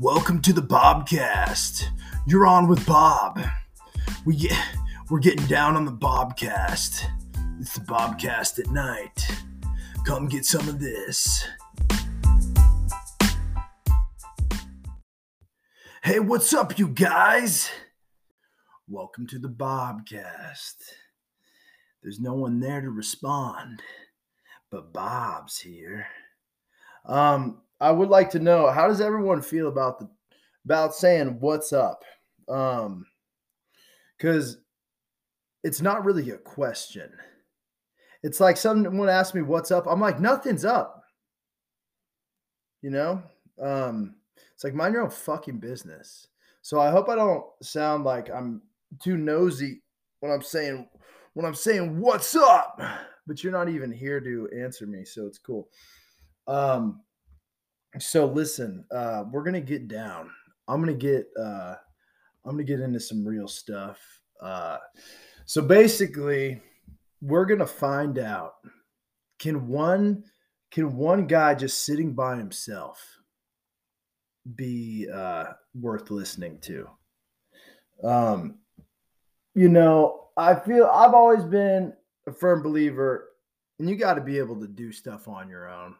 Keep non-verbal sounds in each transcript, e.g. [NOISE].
Welcome to the Bobcast. You're on with Bob. We get, we're getting down on the Bobcast. It's the Bobcast at night. Come get some of this. Hey, what's up, you guys? Welcome to the Bobcast. There's no one there to respond, but Bob's here. Um, I would like to know how does everyone feel about the about saying what's up? Um, because it's not really a question. It's like someone asked me what's up. I'm like, nothing's up. You know? Um, it's like mind your own fucking business. So I hope I don't sound like I'm too nosy when I'm saying when I'm saying what's up, but you're not even here to answer me, so it's cool. Um so listen, uh we're to get down. I'm to get uh I'm to get into some real stuff. Uh so basically, we're to find out can one can one guy just sitting by himself be uh worth listening to? Um you know, I feel I've always been a firm believer, and you got to be able to do stuff on your own.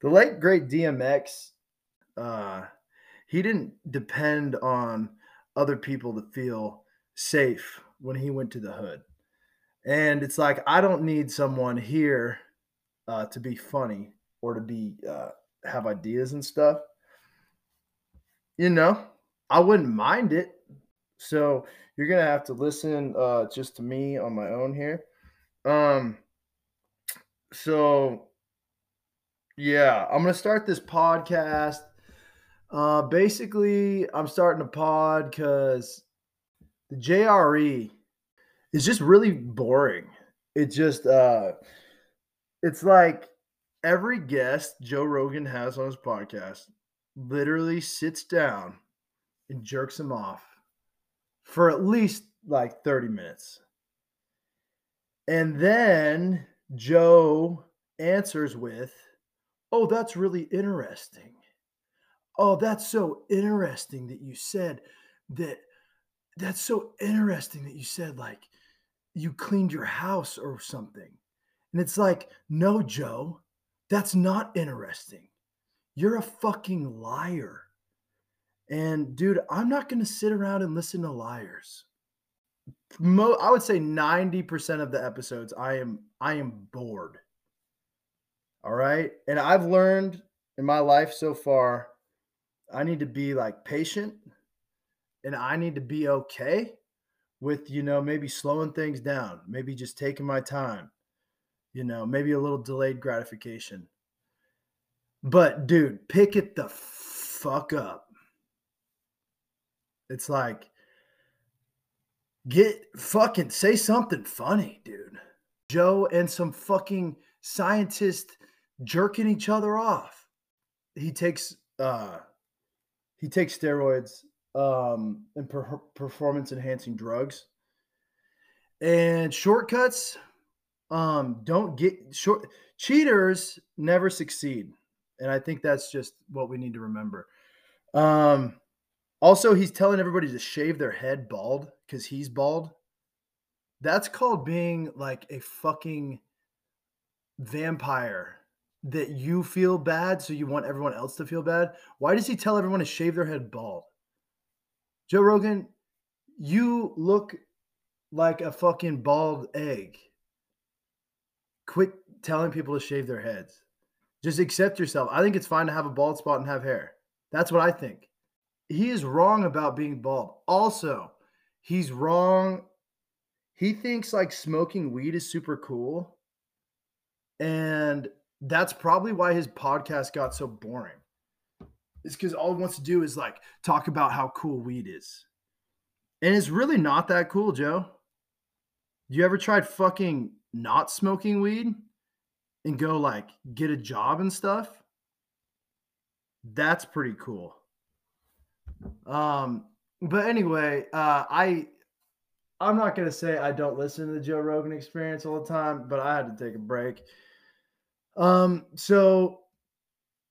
The late great DMX, uh, he didn't depend on other people to feel safe when he went to the hood. And it's like I don't need someone here uh, to be funny or to be uh, have ideas and stuff. You know, I wouldn't mind it. So you're gonna have to listen uh, just to me on my own here. Um, so yeah, I'm gonna start this podcast. Uh, basically, I'm starting a pod because the JRE is just really boring. It just uh, it's like every guest Joe Rogan has on his podcast literally sits down and jerks him off for at least like 30 minutes. And then Joe answers with, Oh, that's really interesting. Oh, that's so interesting that you said that. That's so interesting that you said, like, you cleaned your house or something. And it's like, no, Joe, that's not interesting. You're a fucking liar. And dude, I'm not going to sit around and listen to liars. Mo- I would say 90% of the episodes I am I am bored. All right? And I've learned in my life so far I need to be like patient and I need to be okay with, you know, maybe slowing things down, maybe just taking my time. You know, maybe a little delayed gratification. But dude, pick it the fuck up. It's like, get fucking say something funny, dude. Joe and some fucking scientist jerking each other off. He takes uh he takes steroids um and per- performance enhancing drugs. And shortcuts um don't get short cheaters never succeed. And I think that's just what we need to remember. Um also, he's telling everybody to shave their head bald because he's bald. That's called being like a fucking vampire that you feel bad, so you want everyone else to feel bad. Why does he tell everyone to shave their head bald? Joe Rogan, you look like a fucking bald egg. Quit telling people to shave their heads. Just accept yourself. I think it's fine to have a bald spot and have hair. That's what I think he is wrong about being bald. Also, he's wrong. He thinks like smoking weed is super cool. And that's probably why his podcast got so boring. It's because all he wants to do is like talk about how cool weed is. And it's really not that cool, Joe. You ever tried fucking not smoking weed and go like get a job and stuff? That's pretty cool. Um, but anyway, uh, I I'm not gonna say I don't listen to the Joe Rogan Experience all the time, but I had to take a break. Um, so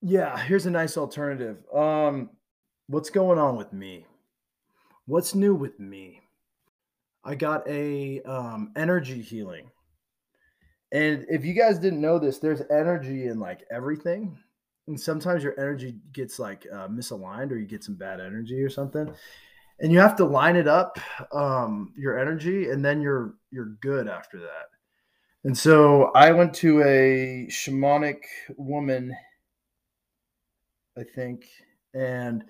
yeah, here's a nice alternative. Um, what's going on with me? What's new with me? I got a um, energy healing. And if you guys didn't know this, there's energy in like everything. And sometimes your energy gets like uh, misaligned or you get some bad energy or something. And you have to line it up, um, your energy, and then you're you're good after that. And so I went to a shamanic woman, I think, and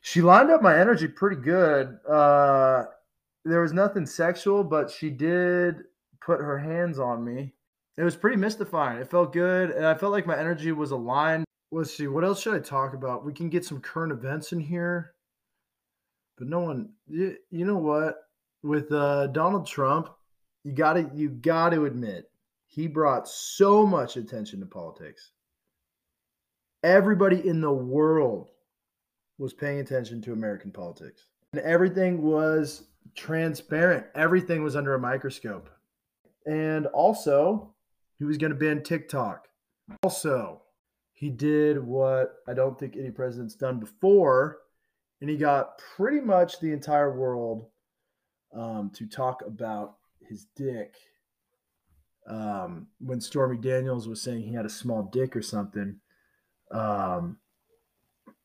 she lined up my energy pretty good. Uh, there was nothing sexual, but she did put her hands on me. It was pretty mystifying. It felt good, and I felt like my energy was aligned. Let's see, what else should I talk about? We can get some current events in here, but no one. You, you know what? With uh, Donald Trump, you gotta you gotta admit he brought so much attention to politics. Everybody in the world was paying attention to American politics. And everything was transparent. Everything was under a microscope. And also, he was going to ban TikTok. Also, he did what I don't think any president's done before, and he got pretty much the entire world um, to talk about his dick. Um, when Stormy Daniels was saying he had a small dick or something, um,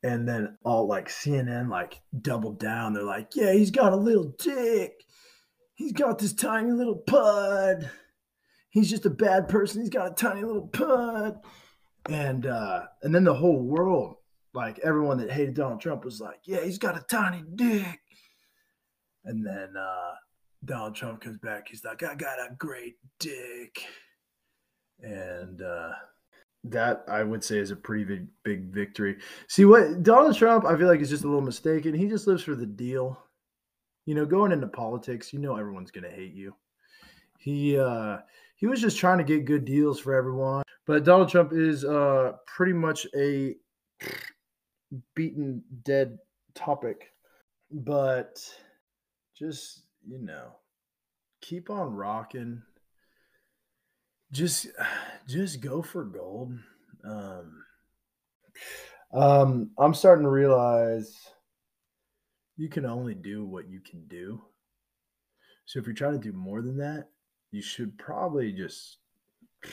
and then all like CNN like doubled down. They're like, yeah, he's got a little dick. He's got this tiny little pud. He's just a bad person. He's got a tiny little pud. And uh, and then the whole world, like everyone that hated Donald Trump was like, yeah, he's got a tiny dick. And then uh, Donald Trump comes back. He's like, I got a great dick. And uh, that I would say is a pretty big, big victory. See what Donald Trump, I feel like is just a little mistaken. He just lives for the deal. You know, going into politics, you know everyone's gonna hate you. He uh he was just trying to get good deals for everyone. But Donald Trump is uh pretty much a beaten dead topic. But just, you know, keep on rocking just [SIGHS] just go for gold. Um, um, I'm starting to realize you can only do what you can do. So if you're trying to do more than that, you should probably just [SIGHS]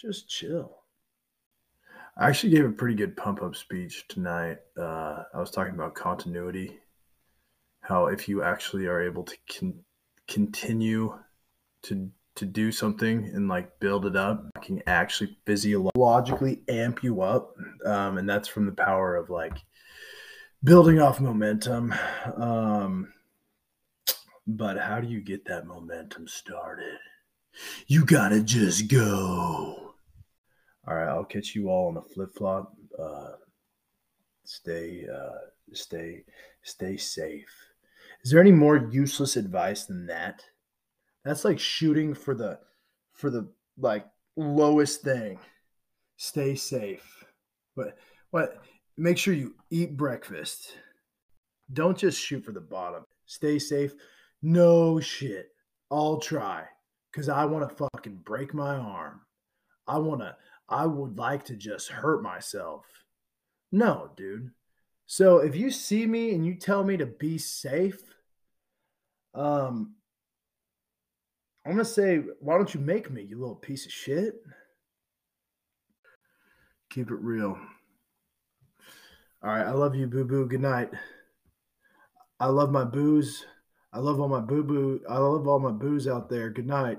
just chill. I actually gave a pretty good pump up speech tonight. Uh, I was talking about continuity, how if you actually are able to con- continue to to do something and like build it up can actually physiologically amp you up um, and that's from the power of like building off momentum. Um, but how do you get that momentum started? You gotta just go. All right i'll catch you all on the flip-flop. Uh, stay uh, stay stay safe is there any more useless advice than that that's like shooting for the for the like lowest thing. Stay safe. But what make sure you eat breakfast. Don't just shoot for the bottom. Stay safe. No shit. I'll try cuz I want to fucking break my arm. I want to I would like to just hurt myself. No, dude. So if you see me and you tell me to be safe, um, I'm gonna say, why don't you make me, you little piece of shit? Keep it real. All right, I love you, boo boo. Good night. I love my booze. I love all my boo boo. I love all my booze out there. Good night.